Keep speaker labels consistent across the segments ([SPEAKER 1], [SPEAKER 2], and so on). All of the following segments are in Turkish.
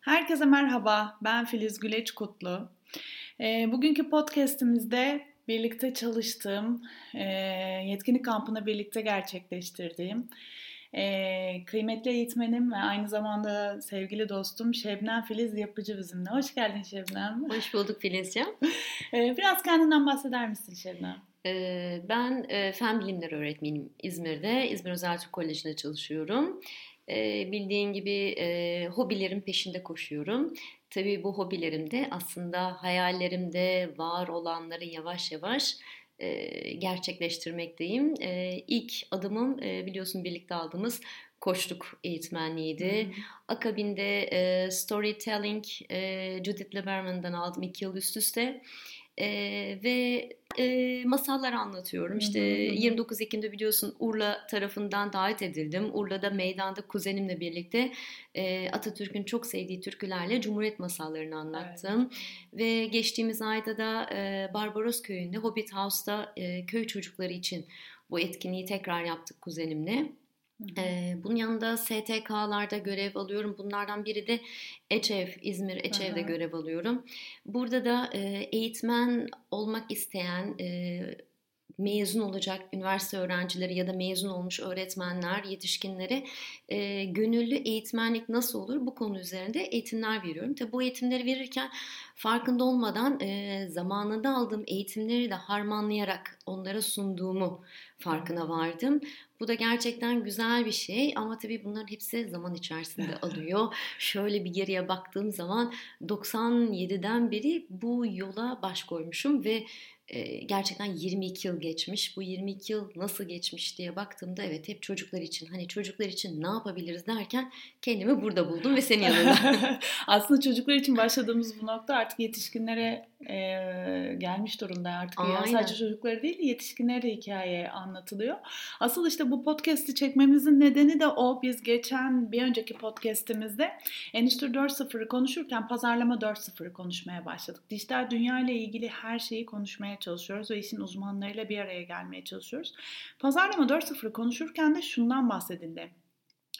[SPEAKER 1] Herkese merhaba, ben Filiz Güleç Kutlu. E, bugünkü podcastimizde birlikte çalıştığım, e, yetkinlik kampını birlikte gerçekleştirdiğim e, kıymetli eğitmenim ve aynı zamanda sevgili dostum Şebnem Filiz Yapıcı bizimle. Hoş geldin Şebnem.
[SPEAKER 2] Hoş bulduk Filizciğim.
[SPEAKER 1] E, biraz kendinden bahseder misin Şebnem?
[SPEAKER 2] Ben fen bilimleri öğretmeniyim İzmir'de. İzmir Özel Türk Koleji'nde çalışıyorum. Bildiğin gibi hobilerin peşinde koşuyorum. Tabii bu hobilerimde aslında hayallerimde var olanları yavaş yavaş gerçekleştirmekteyim. İlk adımım biliyorsun birlikte aldığımız koçluk eğitmenliğiydi. Hmm. Akabinde e, storytelling e, Judith Lieberman'dan aldım iki yıl üst üste. E, ve e, masallar anlatıyorum. İşte 29 Ekim'de biliyorsun Urla tarafından davet edildim. Urla'da meydanda kuzenimle birlikte e, Atatürk'ün çok sevdiği türkülerle Cumhuriyet masallarını anlattım. Evet. Ve geçtiğimiz ayda da e, Barbaros Köyü'nde Hobbit House'da e, köy çocukları için bu etkinliği tekrar yaptık kuzenimle. Ee, bunun yanında STK'larda görev alıyorum. Bunlardan biri de Eçev, İzmir Eçev'de görev alıyorum. Burada da e, eğitmen olmak isteyen, e, mezun olacak üniversite öğrencileri ya da mezun olmuş öğretmenler, yetişkinlere e, gönüllü eğitmenlik nasıl olur bu konu üzerinde eğitimler veriyorum. Tabi bu eğitimleri verirken farkında olmadan e, zamanında aldığım eğitimleri de harmanlayarak onlara sunduğumu farkına vardım. Bu da gerçekten güzel bir şey ama tabii bunların hepsi zaman içerisinde alıyor. Şöyle bir geriye baktığım zaman 97'den beri bu yola baş koymuşum ve gerçekten 22 yıl geçmiş. Bu 22 yıl nasıl geçmiş diye baktığımda evet hep çocuklar için hani çocuklar için ne yapabiliriz derken kendimi burada buldum ve senin yanında.
[SPEAKER 1] Aslında çocuklar için başladığımız bu nokta artık yetişkinlere e, gelmiş durumda artık. Aynen. Yani sadece çocukları değil yetişkinlere de hikaye anlatılıyor. Asıl işte bu podcast'i çekmemizin nedeni de o. Biz geçen bir önceki podcast'imizde Endüstri 4.0'ı konuşurken pazarlama 4.0'ı konuşmaya başladık. Dijital dünya ile ilgili her şeyi konuşmaya çalışıyoruz ve işin uzmanlarıyla bir araya gelmeye çalışıyoruz. Pazarlama 4.0'ı konuşurken de şundan bahsedildi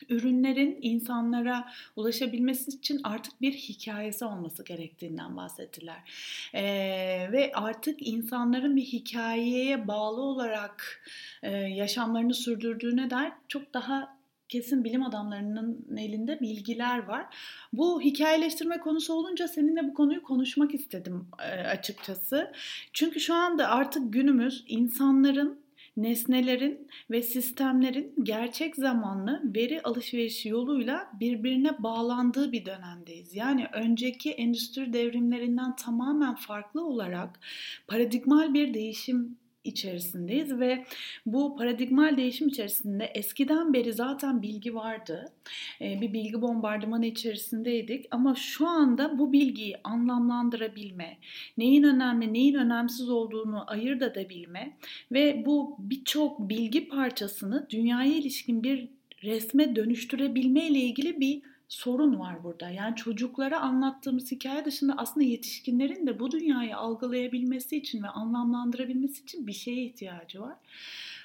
[SPEAKER 1] ürünlerin insanlara ulaşabilmesi için artık bir hikayesi olması gerektiğinden bahsettiler. Ee, ve artık insanların bir hikayeye bağlı olarak e, yaşamlarını sürdürdüğüne dair çok daha kesin bilim adamlarının elinde bilgiler var. Bu hikayeleştirme konusu olunca seninle bu konuyu konuşmak istedim e, açıkçası. Çünkü şu anda artık günümüz insanların nesnelerin ve sistemlerin gerçek zamanlı veri alışverişi yoluyla birbirine bağlandığı bir dönemdeyiz. Yani önceki endüstri devrimlerinden tamamen farklı olarak paradigmal bir değişim içerisindeyiz ve bu paradigmal değişim içerisinde eskiden beri zaten bilgi vardı. Ee, bir bilgi bombardımanı içerisindeydik ama şu anda bu bilgiyi anlamlandırabilme, neyin önemli, neyin önemsiz olduğunu ayırt edebilme ve bu birçok bilgi parçasını dünyaya ilişkin bir resme dönüştürebilme ile ilgili bir sorun var burada. Yani çocuklara anlattığımız hikaye dışında aslında yetişkinlerin de bu dünyayı algılayabilmesi için ve anlamlandırabilmesi için bir şeye ihtiyacı var.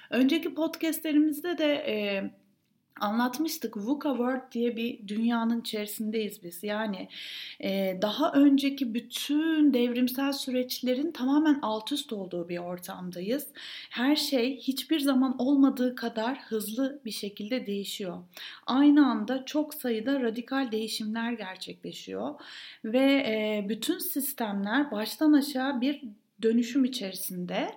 [SPEAKER 1] Önceki podcastlerimizde de e, anlatmıştık. VUCA World diye bir dünyanın içerisindeyiz biz. Yani e, daha önceki bütün devrimsel süreçlerin tamamen alt üst olduğu bir ortamdayız. Her şey hiçbir zaman olmadığı kadar hızlı bir şekilde değişiyor. Aynı anda çok sayıda radikal değişimler gerçekleşiyor ve e, bütün sistemler baştan aşağı bir dönüşüm içerisinde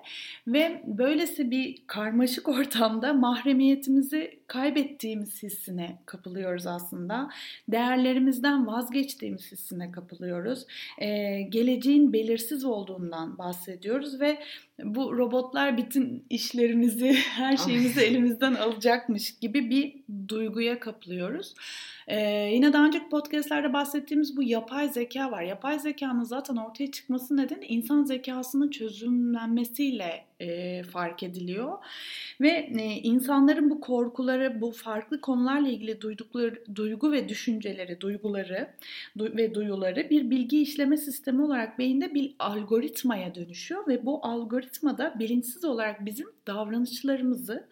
[SPEAKER 1] ve böylesi bir karmaşık ortamda mahremiyetimizi kaybettiğimiz hissine kapılıyoruz aslında. Değerlerimizden vazgeçtiğimiz hissine kapılıyoruz. Ee, geleceğin belirsiz olduğundan bahsediyoruz ve bu robotlar bütün işlerimizi, her şeyimizi elimizden alacakmış gibi bir duyguya kapılıyoruz. Ee, yine daha önceki podcastlerde bahsettiğimiz bu yapay zeka var. Yapay zekanın zaten ortaya çıkması nedeni insan zekasının çözümlenmesiyle e, fark ediliyor. Ve e, insanların bu korkuları, bu farklı konularla ilgili duydukları duygu ve düşünceleri, duyguları du- ve duyuları bir bilgi işleme sistemi olarak beyinde bir algoritmaya dönüşüyor ve bu algoritmada bilinçsiz olarak bizim davranışlarımızı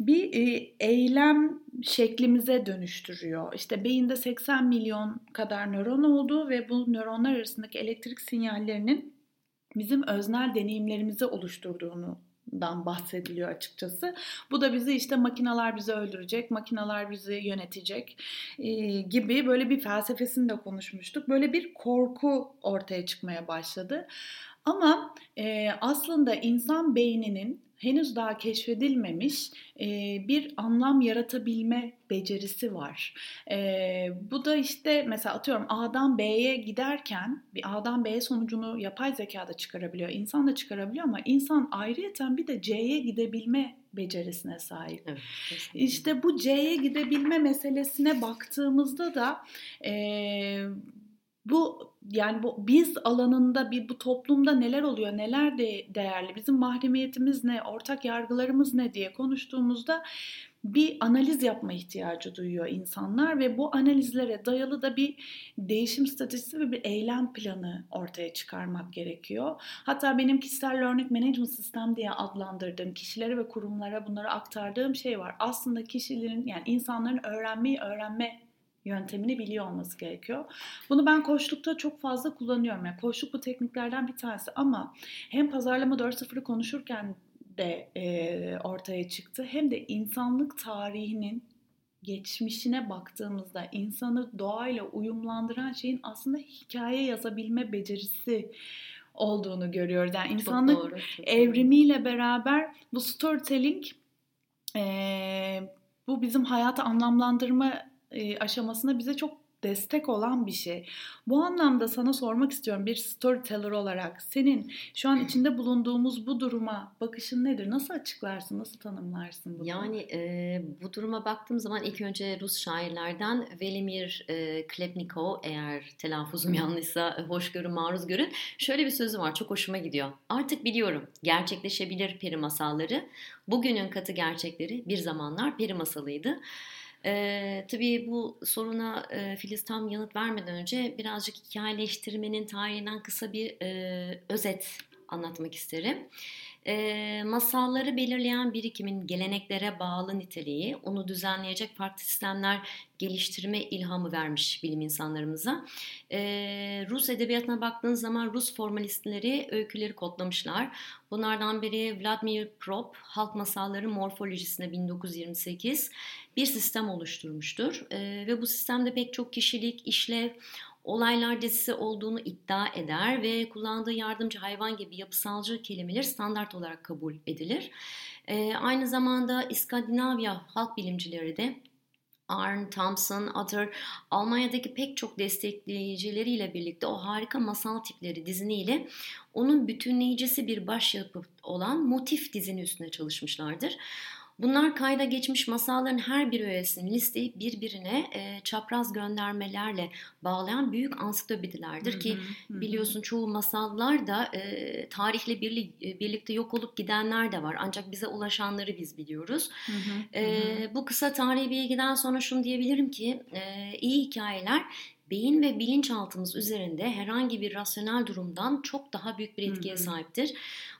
[SPEAKER 1] bir e, eylem şeklimize dönüştürüyor. İşte beyinde 80 milyon kadar nöron oldu ve bu nöronlar arasındaki elektrik sinyallerinin bizim öznel deneyimlerimizi oluşturduğunu dan bahsediliyor açıkçası. Bu da bizi işte makinalar bizi öldürecek, makinalar bizi yönetecek e, gibi böyle bir felsefesini de konuşmuştuk. Böyle bir korku ortaya çıkmaya başladı. Ama e, aslında insan beyninin henüz daha keşfedilmemiş e, bir anlam yaratabilme becerisi var. E, bu da işte mesela atıyorum A'dan B'ye giderken bir A'dan B'ye sonucunu yapay zeka da çıkarabiliyor, insan da çıkarabiliyor ama insan ayrıyeten bir de C'ye gidebilme becerisine sahip. Evet, işte bu C'ye gidebilme meselesine baktığımızda da e, bu yani bu biz alanında bir bu toplumda neler oluyor, neler de değerli, bizim mahremiyetimiz ne, ortak yargılarımız ne diye konuştuğumuzda bir analiz yapma ihtiyacı duyuyor insanlar ve bu analizlere dayalı da bir değişim stratejisi ve bir eylem planı ortaya çıkarmak gerekiyor. Hatta benim kişisel learning management sistem diye adlandırdığım kişilere ve kurumlara bunları aktardığım şey var. Aslında kişilerin yani insanların öğrenmeyi öğrenme yöntemini biliyor olması gerekiyor. Bunu ben koçlukta çok fazla kullanıyorum. Yani koçluk bu tekniklerden bir tanesi ama hem pazarlama 4.0'ı konuşurken de e, ortaya çıktı hem de insanlık tarihinin geçmişine baktığımızda insanı doğayla uyumlandıran şeyin aslında hikaye yazabilme becerisi olduğunu görüyoruz. Yani insanlık doğru, evrimiyle beraber bu storytelling e, bu bizim hayatı anlamlandırma e, aşamasında bize çok destek olan bir şey. Bu anlamda sana sormak istiyorum bir storyteller olarak senin şu an içinde bulunduğumuz bu duruma bakışın nedir? Nasıl açıklarsın, nasıl tanımlarsın bunu?
[SPEAKER 2] Yani e, bu duruma baktığım zaman ilk önce Rus şairlerden Velimir e, Klepnikov eğer telaffuzum yanlışsa e, hoşgörü maruz görün. Şöyle bir sözü var çok hoşuma gidiyor. Artık biliyorum gerçekleşebilir peri masalları. Bugünün katı gerçekleri bir zamanlar peri masalıydı. E, tabii bu soruna e, Filiz tam yanıt vermeden önce birazcık hikayeleştirmenin tarihinden kısa bir e, özet anlatmak isterim. E, masalları belirleyen birikimin geleneklere bağlı niteliği, onu düzenleyecek farklı sistemler geliştirme ilhamı vermiş bilim insanlarımıza. E, Rus edebiyatına baktığınız zaman Rus formalistleri öyküleri kodlamışlar. Bunlardan biri Vladimir Prop, Halk Masalları Morfolojisine 1928 bir sistem oluşturmuştur. E, ve bu sistemde pek çok kişilik, işlev, olaylar dizisi olduğunu iddia eder ve kullandığı yardımcı hayvan gibi yapısalcı kelimeler standart olarak kabul edilir. E, aynı zamanda İskandinavya halk bilimcileri de Arne Thompson, Utter, Almanya'daki pek çok destekleyicileriyle birlikte o harika masal tipleri diziniyle onun bütünleyicisi bir başyapıt olan motif dizini üstüne çalışmışlardır. Bunlar kayda geçmiş masalların her bir öğesini listeyip birbirine e, çapraz göndermelerle bağlayan büyük ansiklopedilerdir ki biliyorsun çoğu masallar da e, tarihle birli, e, birlikte yok olup gidenler de var. Ancak bize ulaşanları biz biliyoruz. e, bu kısa tarihi bilgiden sonra şunu diyebilirim ki e, iyi hikayeler beyin ve bilinçaltımız üzerinde herhangi bir rasyonel durumdan çok daha büyük bir etkiye sahiptir.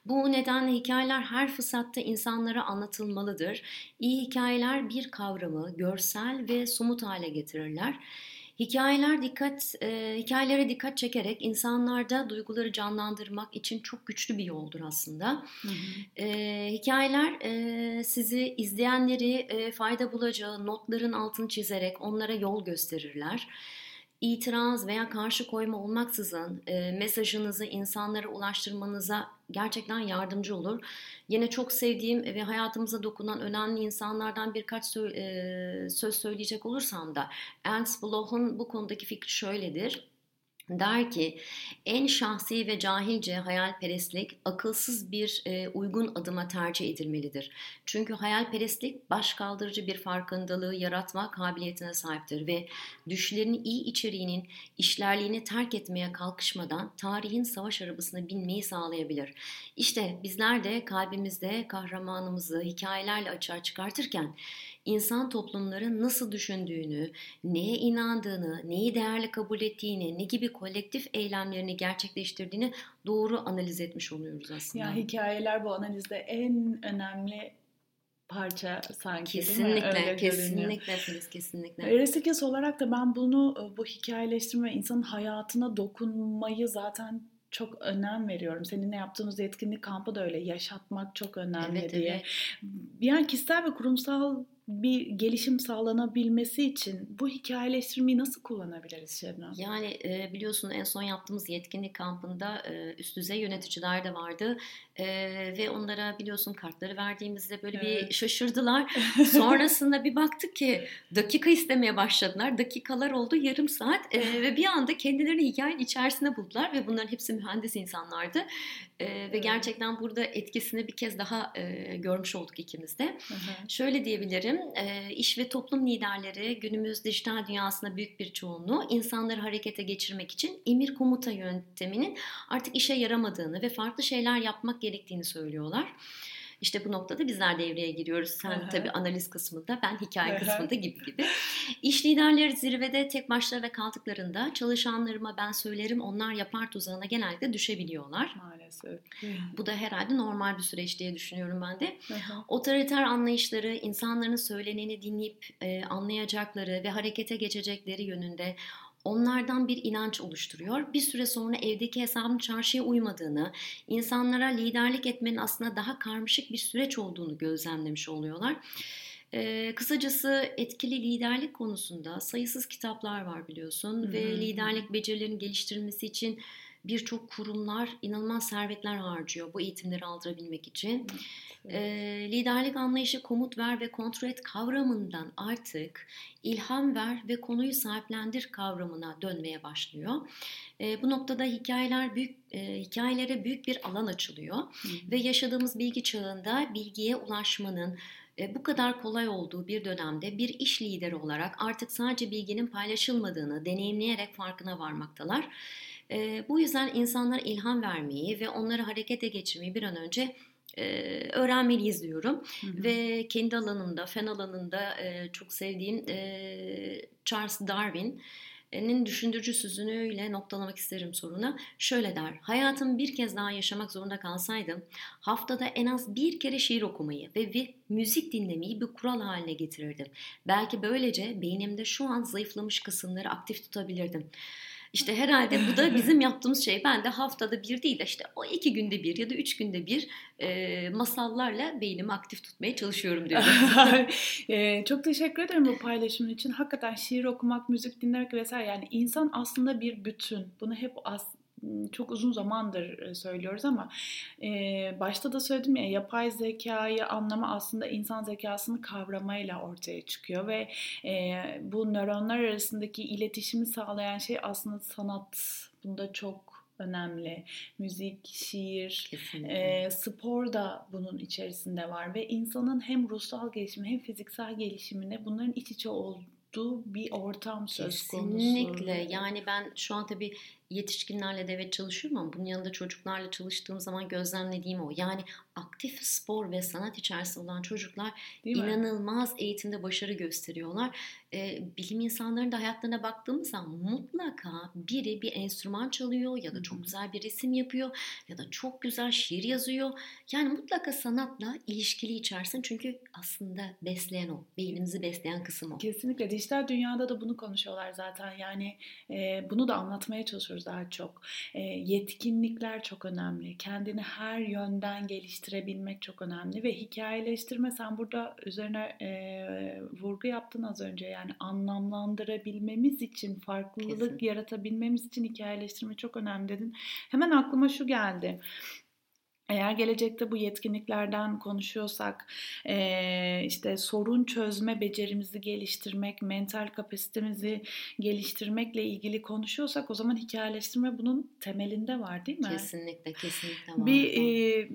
[SPEAKER 2] Bu nedenle hikayeler her fırsatta insanlara anlatılmalıdır. İyi hikayeler bir kavramı görsel ve somut hale getirirler. Hikayeler dikkat, e, hikayelere dikkat çekerek insanlarda duyguları canlandırmak için çok güçlü bir yoldur aslında. Hı hı. E, hikayeler e, sizi izleyenleri e, fayda bulacağı notların altını çizerek onlara yol gösterirler itiraz veya karşı koyma olmaksızın e, mesajınızı insanlara ulaştırmanıza gerçekten yardımcı olur. Yine çok sevdiğim ve hayatımıza dokunan önemli insanlardan birkaç sö- e, söz söyleyecek olursam da Ernst Bloch'un bu konudaki fikri şöyledir. Der ki en şahsi ve cahilce hayalperestlik akılsız bir e, uygun adıma tercih edilmelidir. Çünkü hayalperestlik baş kaldırıcı bir farkındalığı yaratma kabiliyetine sahiptir ve düşlerin iyi içeriğinin işlerliğini terk etmeye kalkışmadan tarihin savaş arabasına binmeyi sağlayabilir. İşte bizler de kalbimizde kahramanımızı hikayelerle açığa çıkartırken insan toplumları nasıl düşündüğünü, neye inandığını, neyi değerli kabul ettiğini, ne gibi kolektif eylemlerini gerçekleştirdiğini doğru analiz etmiş oluyoruz aslında.
[SPEAKER 1] Ya hikayeler bu analizde en önemli parça sanki
[SPEAKER 2] kesinlikle,
[SPEAKER 1] değil mi? Öyle
[SPEAKER 2] kesinlikle Filiz, kesinlikle.
[SPEAKER 1] Resikes olarak da ben bunu bu hikayeleştirme insanın hayatına dokunmayı zaten çok önem veriyorum. Seninle yaptığımız etkinlik kampı da öyle. Yaşatmak çok önemli
[SPEAKER 2] evet,
[SPEAKER 1] diye.
[SPEAKER 2] Evet.
[SPEAKER 1] Yani kişisel ve kurumsal bir gelişim sağlanabilmesi için bu hikayeleştirmeyi nasıl kullanabiliriz Şebnem?
[SPEAKER 2] Yani e, biliyorsun en son yaptığımız yetkinlik kampında e, üst düzey yöneticiler de vardı e, ve onlara biliyorsun kartları verdiğimizde böyle evet. bir şaşırdılar. Sonrasında bir baktık ki dakika istemeye başladılar. Dakikalar oldu yarım saat e, ve bir anda kendilerini hikayenin içerisine buldular ve bunların hepsi mühendis insanlardı. E, ve gerçekten burada etkisini bir kez daha e, görmüş olduk ikimiz de. Şöyle diyebilirim, e, iş ve toplum liderleri günümüz dijital dünyasında büyük bir çoğunluğu insanları harekete geçirmek için emir komuta yönteminin artık işe yaramadığını ve farklı şeyler yapmak gerektiğini söylüyorlar. İşte bu noktada bizler devreye giriyoruz. Sen Aha. tabii analiz kısmında, ben hikaye Aha. kısmında gibi gibi. İş liderleri zirvede tek başlarına kaldıklarında çalışanlarıma ben söylerim onlar yapar tuzağına genellikle düşebiliyorlar.
[SPEAKER 1] Maalesef.
[SPEAKER 2] Bu da herhalde normal bir süreç diye düşünüyorum ben de. Aha. Otoriter anlayışları insanların söyleneni dinleyip e, anlayacakları ve harekete geçecekleri yönünde onlardan bir inanç oluşturuyor. Bir süre sonra evdeki hesabın çarşıya uymadığını, insanlara liderlik etmenin aslında daha karmaşık bir süreç olduğunu gözlemlemiş oluyorlar. Ee, kısacası etkili liderlik konusunda sayısız kitaplar var biliyorsun hmm. ve liderlik becerilerinin geliştirilmesi için birçok kurumlar inanılmaz servetler harcıyor bu eğitimleri aldırabilmek için. Evet. E, liderlik anlayışı komut ver ve kontrol et kavramından artık ilham ver ve konuyu sahiplendir kavramına dönmeye başlıyor. E, bu noktada hikayeler büyük e, hikayelere büyük bir alan açılıyor Hı. ve yaşadığımız bilgi çağında bilgiye ulaşmanın bu kadar kolay olduğu bir dönemde bir iş lideri olarak artık sadece bilginin paylaşılmadığını deneyimleyerek farkına varmaktalar. E, bu yüzden insanlara ilham vermeyi ve onları harekete geçirmeyi bir an önce e, öğrenmeliyiz diyorum. Hı hı. Ve kendi alanımda, fen alanında e, çok sevdiğim e, Charles Darwin nin düşündürücü sözünüyle noktalamak isterim soruna. Şöyle der, hayatımı bir kez daha yaşamak zorunda kalsaydım haftada en az bir kere şiir okumayı ve bir müzik dinlemeyi bir kural haline getirirdim. Belki böylece beynimde şu an zayıflamış kısımları aktif tutabilirdim. İşte herhalde bu da bizim yaptığımız şey. Ben de haftada bir değil de işte o iki günde bir ya da üç günde bir e, masallarla beynimi aktif tutmaya çalışıyorum diyorum.
[SPEAKER 1] e, çok teşekkür ederim bu paylaşımın için. Hakikaten şiir okumak, müzik dinlemek vesaire yani insan aslında bir bütün. Bunu hep as çok uzun zamandır söylüyoruz ama e, başta da söyledim ya yapay zekayı anlama aslında insan zekasını kavramayla ortaya çıkıyor ve e, bu nöronlar arasındaki iletişimi sağlayan şey aslında sanat. Bunda çok önemli. Müzik, şiir, e, spor da bunun içerisinde var ve insanın hem ruhsal gelişimi hem fiziksel gelişimine bunların iç içe olduğu bir ortam söz konusu.
[SPEAKER 2] Kesinlikle. Yani ben şu an tabii yetişkinlerle de evet çalışıyorum ama bunun yanında çocuklarla çalıştığım zaman gözlemlediğim o. Yani aktif spor ve sanat içerisinde olan çocuklar Değil inanılmaz mi? eğitimde başarı gösteriyorlar. Ee, bilim insanlarının da hayatlarına baktığımız zaman mutlaka biri bir enstrüman çalıyor ya da çok güzel bir resim yapıyor ya da çok güzel şiir yazıyor. Yani mutlaka sanatla ilişkili içersin çünkü aslında besleyen o. Beynimizi besleyen kısım o.
[SPEAKER 1] Kesinlikle. Dijital dünyada da bunu konuşuyorlar zaten. Yani e, bunu da anlatmaya çalışıyoruz daha çok. E, yetkinlikler çok önemli. Kendini her yönden geliştirebilmek çok önemli ve hikayeleştirme sen burada üzerine e, vurgu yaptın az önce. Yani anlamlandırabilmemiz için, farklılık Kesin. yaratabilmemiz için hikayeleştirme çok önemli dedin. Hemen aklıma şu geldi. Eğer gelecekte bu yetkinliklerden konuşuyorsak, işte sorun çözme becerimizi geliştirmek, mental kapasitemizi geliştirmekle ilgili konuşuyorsak o zaman hikayeleştirme bunun temelinde var değil mi?
[SPEAKER 2] Kesinlikle, kesinlikle var.
[SPEAKER 1] Bir e,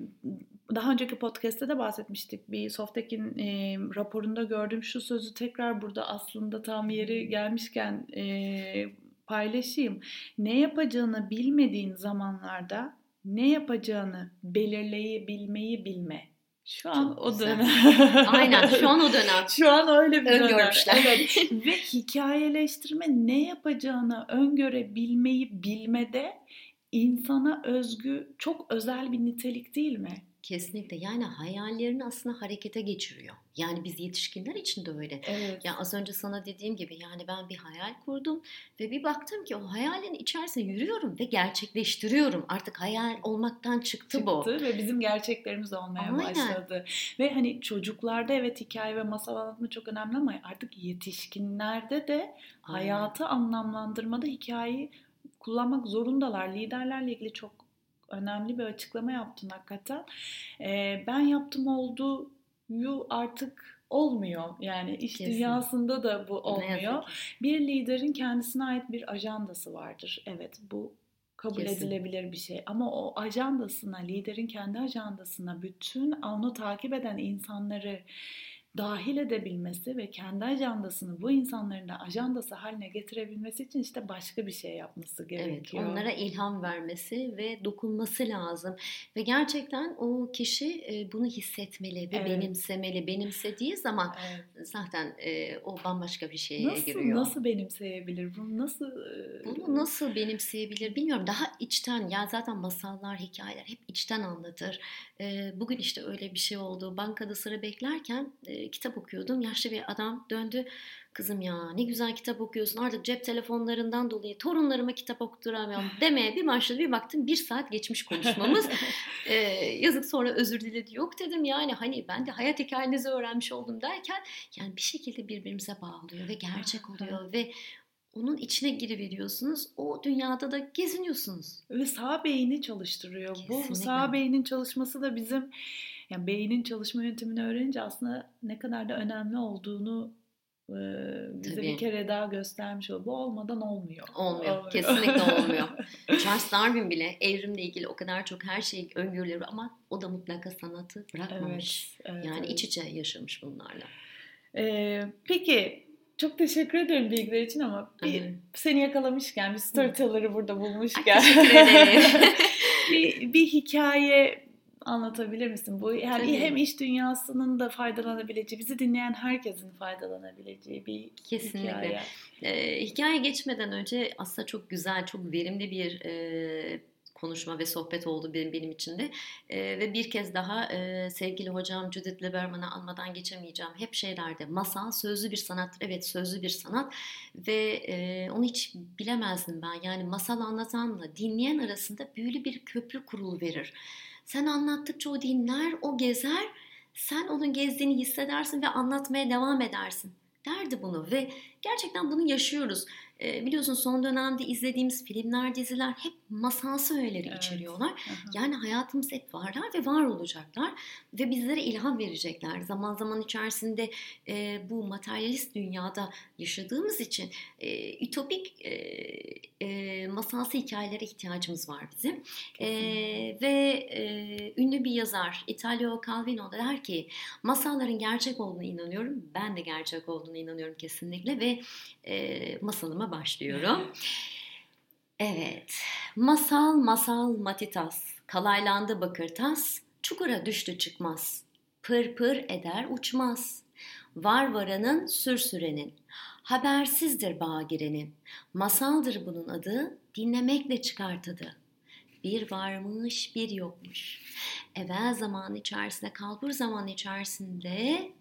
[SPEAKER 1] daha önceki podcast'te de bahsetmiştik. Bir Softek'in e, raporunda gördüğüm şu sözü tekrar burada aslında tam yeri gelmişken e, paylaşayım. Ne yapacağını bilmediğin zamanlarda ne yapacağını belirleyebilmeyi bilme. Şu an Çok o dönem.
[SPEAKER 2] Aynen şu an o dönem.
[SPEAKER 1] şu an öyle bir Öngörmüşler. dönem. Evet. Ve hikayeleştirme ne yapacağını öngörebilmeyi bilmede insana özgü çok özel bir nitelik değil mi?
[SPEAKER 2] Kesinlikle yani hayallerini aslında harekete geçiriyor. Yani biz yetişkinler için de öyle.
[SPEAKER 1] Evet.
[SPEAKER 2] Yani az önce sana dediğim gibi yani ben bir hayal kurdum ve bir baktım ki o hayalin içerisinde yürüyorum ve gerçekleştiriyorum. Artık hayal olmaktan çıktı,
[SPEAKER 1] çıktı
[SPEAKER 2] bu.
[SPEAKER 1] ve bizim gerçeklerimiz olmaya
[SPEAKER 2] Aynen.
[SPEAKER 1] başladı. Ve hani çocuklarda evet hikaye ve masal anlatma çok önemli ama artık yetişkinlerde de
[SPEAKER 2] Aynen.
[SPEAKER 1] hayatı anlamlandırmada hikayeyi kullanmak zorundalar. Liderlerle ilgili çok önemli bir açıklama yaptın hakikaten. Ee, ben yaptım olduğu artık olmuyor. Yani iş
[SPEAKER 2] Kesin.
[SPEAKER 1] dünyasında da bu olmuyor. Bir liderin kendisine ait bir ajandası vardır. Evet bu kabul
[SPEAKER 2] Kesin.
[SPEAKER 1] edilebilir bir şey. Ama o ajandasına, liderin kendi ajandasına bütün onu takip eden insanları dahil edebilmesi ve kendi ajandasını bu insanların da ajandası haline getirebilmesi için işte başka bir şey yapması
[SPEAKER 2] Evet,
[SPEAKER 1] gerekiyor.
[SPEAKER 2] onlara ilham vermesi ve dokunması lazım. Ve gerçekten o kişi e, bunu hissetmeli ve
[SPEAKER 1] Evet.
[SPEAKER 2] benimsemeli. Benimsediği zaman
[SPEAKER 1] Evet.
[SPEAKER 2] zaten e, o bambaşka bir şeye
[SPEAKER 1] Nasıl
[SPEAKER 2] giriyor.
[SPEAKER 1] nasıl benimseyebilir? Bunu nasıl e,
[SPEAKER 2] Bunu nasıl benimseyebilir bilmiyorum. Daha içten ya zaten masallar, hikayeler hep içten anlatır. Bugün işte öyle bir şey oldu. Bankada sıra beklerken e, kitap okuyordum. Yaşlı bir adam döndü. Kızım ya ne güzel kitap okuyorsun. Artık cep telefonlarından dolayı torunlarıma kitap okturamıyorum demeye bir başladı. Bir baktım bir saat geçmiş konuşmamız. Ee, yazık sonra özür diledi. Yok dedim yani hani ben de hayat hikayenizi öğrenmiş oldum derken yani bir şekilde birbirimize bağlıyor ve gerçek oluyor ve onun içine giriveriyorsunuz. O dünyada da geziniyorsunuz.
[SPEAKER 1] Ve sağ beyni çalıştırıyor. Bu
[SPEAKER 2] Kesinlikle.
[SPEAKER 1] sağ beynin çalışması da bizim yani beynin çalışma yöntemini öğrenince aslında ne kadar da önemli olduğunu e, bize
[SPEAKER 2] Tabii.
[SPEAKER 1] bir kere daha göstermiş oluyor. Bu olmadan olmuyor.
[SPEAKER 2] Olmuyor. Kesinlikle olmuyor. Charles Darwin bile evrimle ilgili o kadar çok her şeyi öngörüleri ama o da mutlaka sanatı bırakmamış.
[SPEAKER 1] Evet, evet,
[SPEAKER 2] yani
[SPEAKER 1] evet.
[SPEAKER 2] iç içe yaşamış bunlarla.
[SPEAKER 1] Ee, peki çok teşekkür ederim bilgiler için ama bir, seni yakalamışken bir storyteller'ı burada
[SPEAKER 2] Ay,
[SPEAKER 1] bulmuşken
[SPEAKER 2] teşekkür ederim.
[SPEAKER 1] bir, bir hikaye anlatabilir misin? Bu yani
[SPEAKER 2] Tabii.
[SPEAKER 1] hem iş dünyasının da faydalanabileceği, bizi dinleyen herkesin faydalanabileceği bir
[SPEAKER 2] Kesinlikle.
[SPEAKER 1] hikaye.
[SPEAKER 2] Ee, hikaye geçmeden önce aslında çok güzel, çok verimli bir e, konuşma ve sohbet oldu benim, benim için de. E, ve bir kez daha e, sevgili hocam Judith Lieberman'ı anmadan geçemeyeceğim. Hep şeylerde masal sözlü bir sanattır. Evet sözlü bir sanat ve e, onu hiç bilemezdim ben. Yani masal anlatanla dinleyen arasında büyülü bir köprü kurulu verir. Sen anlattıkça o dinler, o gezer. Sen onun gezdiğini hissedersin ve anlatmaya devam edersin derdi bunu ve gerçekten bunu yaşıyoruz. E, biliyorsun son dönemde izlediğimiz filmler, diziler hep masalsı öğeleri
[SPEAKER 1] Evet.
[SPEAKER 2] içeriyorlar.
[SPEAKER 1] Aha.
[SPEAKER 2] Yani hayatımız hep varlar ve var olacaklar ve bizlere ilham verecekler. Zaman zaman içerisinde e, bu materyalist dünyada yaşadığımız için e, ütopik e, e, masalsı hikayelere ihtiyacımız var bizim. E, ve e, ünlü bir yazar Italo Calvino der ki masalların gerçek olduğunu inanıyorum. Ben de gerçek olduğunu inanıyorum kesinlikle ve e, masalıma başlıyorum. Evet. Masal masal matitas, kalaylandı bakır tas, çukura düştü çıkmaz. Pır pır eder uçmaz. Var varanın sür sürenin, habersizdir bağ girenin. Masaldır bunun adı, dinlemekle çıkar tadı. Bir varmış bir yokmuş. Evvel zaman içerisinde, kalbur zaman içerisinde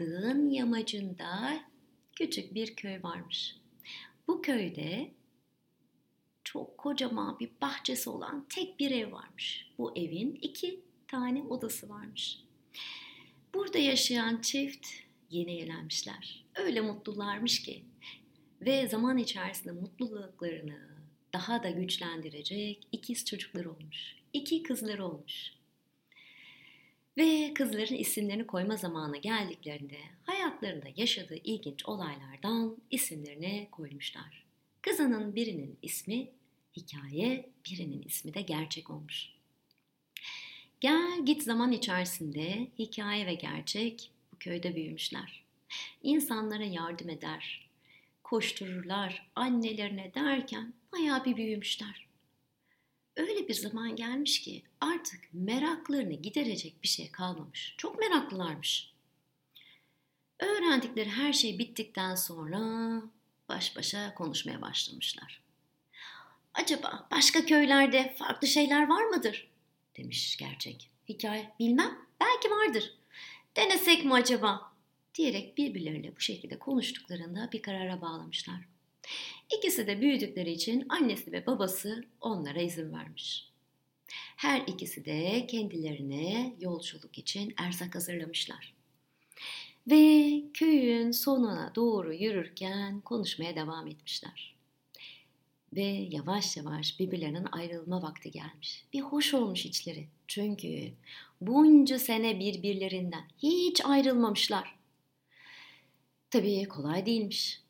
[SPEAKER 2] dağın yamacında küçük bir köy varmış. Bu köyde çok kocaman bir bahçesi olan tek bir ev varmış. Bu evin iki tane odası varmış. Burada yaşayan çift yeni evlenmişler. Öyle mutlularmış ki ve zaman içerisinde mutluluklarını daha da güçlendirecek ikiz çocuklar olmuş. İki kızları olmuş. Ve kızların isimlerini koyma zamanı geldiklerinde hayatlarında yaşadığı ilginç olaylardan isimlerini koymuşlar. Kızının birinin ismi hikaye, birinin ismi de gerçek olmuş. Gel git zaman içerisinde hikaye ve gerçek bu köyde büyümüşler. İnsanlara yardım eder, koştururlar annelerine derken bayağı bir büyümüşler. Öyle bir zaman gelmiş ki artık meraklarını giderecek bir şey kalmamış. Çok meraklılarmış. Öğrendikleri her şey bittikten sonra baş başa konuşmaya başlamışlar. Acaba başka köylerde farklı şeyler var mıdır? demiş gerçek. Hikaye bilmem belki vardır. Denesek mi acaba? Diyerek birbirleriyle bu şekilde konuştuklarında bir karara bağlamışlar. İkisi de büyüdükleri için annesi ve babası onlara izin vermiş. Her ikisi de kendilerine yolculuk için erzak hazırlamışlar. Ve köyün sonuna doğru yürürken konuşmaya devam etmişler. Ve yavaş yavaş birbirlerinin ayrılma vakti gelmiş. Bir hoş olmuş içleri. Çünkü bunca sene birbirlerinden hiç ayrılmamışlar. Tabii kolay değilmiş.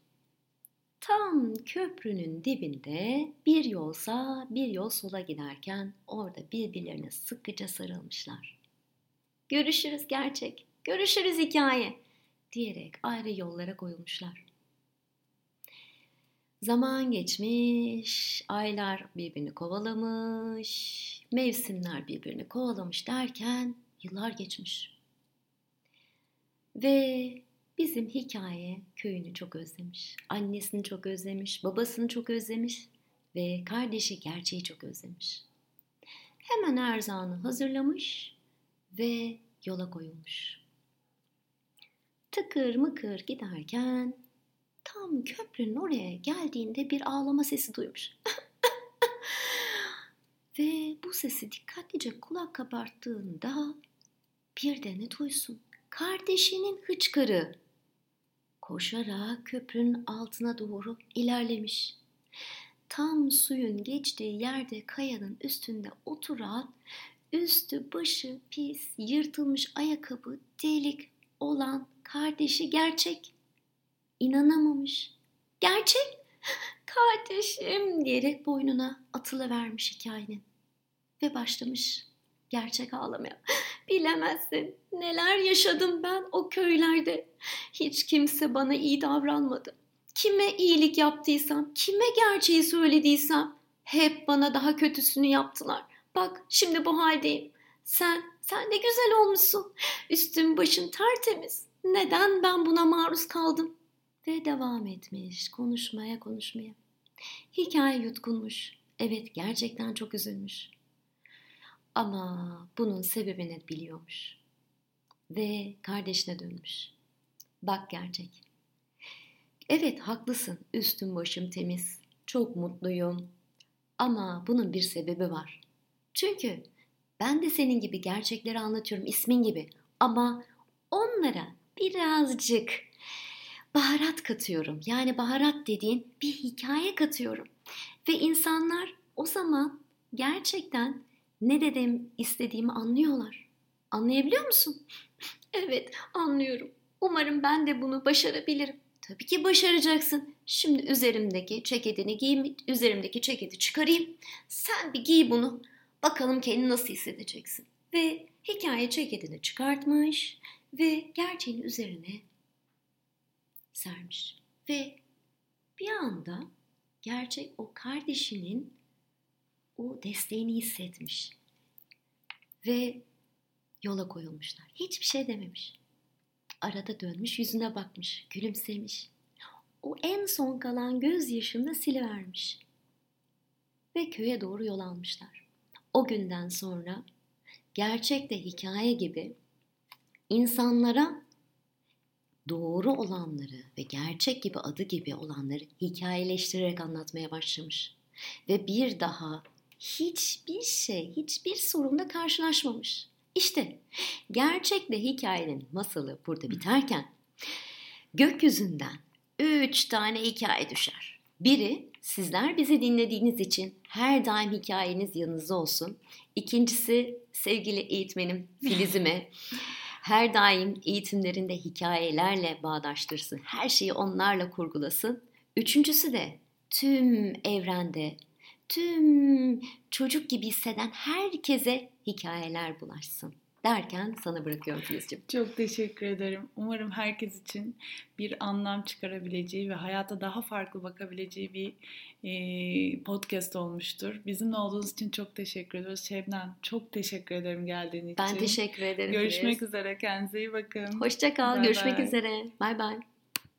[SPEAKER 2] Tam köprünün dibinde bir yol sağ bir yol sola giderken orada birbirlerine sıkıca sarılmışlar. Görüşürüz gerçek, görüşürüz hikaye diyerek ayrı yollara koyulmuşlar. Zaman geçmiş, aylar birbirini kovalamış, mevsimler birbirini kovalamış derken yıllar geçmiş. Ve bizim hikaye köyünü çok özlemiş, annesini çok özlemiş, babasını çok özlemiş ve kardeşi gerçeği çok özlemiş. Hemen erzağını hazırlamış ve yola koyulmuş. Tıkır mıkır giderken tam köprünün oraya geldiğinde bir ağlama sesi duymuş. Ve bu sesi dikkatlice kulak kabarttığında bir de ne duysun? Kardeşinin hıçkırı. Koşarak köprünün altına doğru ilerlemiş. Tam suyun geçtiği yerde kayanın üstünde oturan, üstü başı pis, yırtılmış ayakkabı, delik olan kardeşi gerçek. İnanamamış. Gerçek kardeşim diyerek boynuna vermiş hikayenin. Ve başlamış gerçek ağlamaya. Bilemezsin neler yaşadım ben o köylerde. Hiç kimse bana iyi davranmadı. Kime iyilik yaptıysam, kime gerçeği söylediysem hep bana daha kötüsünü yaptılar. Bak şimdi bu haldeyim. Sen, sen ne güzel olmuşsun. Üstün başın tertemiz. Neden ben buna maruz kaldım? Ve devam etmiş konuşmaya konuşmaya. Hikaye yutkunmuş. Evet gerçekten çok üzülmüş. Ama bunun sebebini biliyormuş. Ve kardeşine dönmüş. Bak gerçek. Evet haklısın. Üstüm başım temiz. Çok mutluyum. Ama bunun bir sebebi var. Çünkü ben de senin gibi gerçekleri anlatıyorum ismin gibi. Ama onlara birazcık baharat katıyorum. Yani baharat dediğin bir hikaye katıyorum. Ve insanlar o zaman gerçekten ne dedim istediğimi anlıyorlar. Anlayabiliyor musun? evet, anlıyorum. Umarım ben de bunu başarabilirim. Tabii ki başaracaksın. Şimdi üzerimdeki ceketini giyeyim, üzerimdeki ceketi çıkarayım. Sen bir giy bunu. Bakalım kendini nasıl hissedeceksin. Ve hikaye ceketini çıkartmış ve gerçeğin üzerine sermiş. Ve bir anda gerçek o kardeşinin o desteğini hissetmiş. Ve yola koyulmuşlar. Hiçbir şey dememiş. Arada dönmüş yüzüne bakmış, gülümsemiş. O en son kalan gözyaşını silivermiş. Ve köye doğru yol almışlar. O günden sonra gerçek de hikaye gibi insanlara doğru olanları ve gerçek gibi adı gibi olanları hikayeleştirerek anlatmaya başlamış. Ve bir daha hiçbir şey, hiçbir sorunla karşılaşmamış. İşte gerçekle hikayenin masalı burada biterken gökyüzünden üç tane hikaye düşer. Biri sizler bizi dinlediğiniz için her daim hikayeniz yanınızda olsun. İkincisi sevgili eğitmenim Filiz'ime her daim eğitimlerinde hikayelerle bağdaştırsın. Her şeyi onlarla kurgulasın. Üçüncüsü de tüm evrende, tüm çocuk gibi hisseden herkese hikayeler bulaşsın derken sana bırakıyorum Filizciğim.
[SPEAKER 1] Çok teşekkür ederim. Umarım herkes için bir anlam çıkarabileceği ve hayata daha farklı bakabileceği bir e, podcast olmuştur. Bizimle olduğunuz için çok teşekkür ediyoruz. Şebnem çok teşekkür ederim geldiğin için.
[SPEAKER 2] Ben teşekkür ederim.
[SPEAKER 1] Görüşmek Filiz. üzere. Kendinize iyi bakın.
[SPEAKER 2] Hoşçakal. Görüşmek bye. üzere. Bay bay.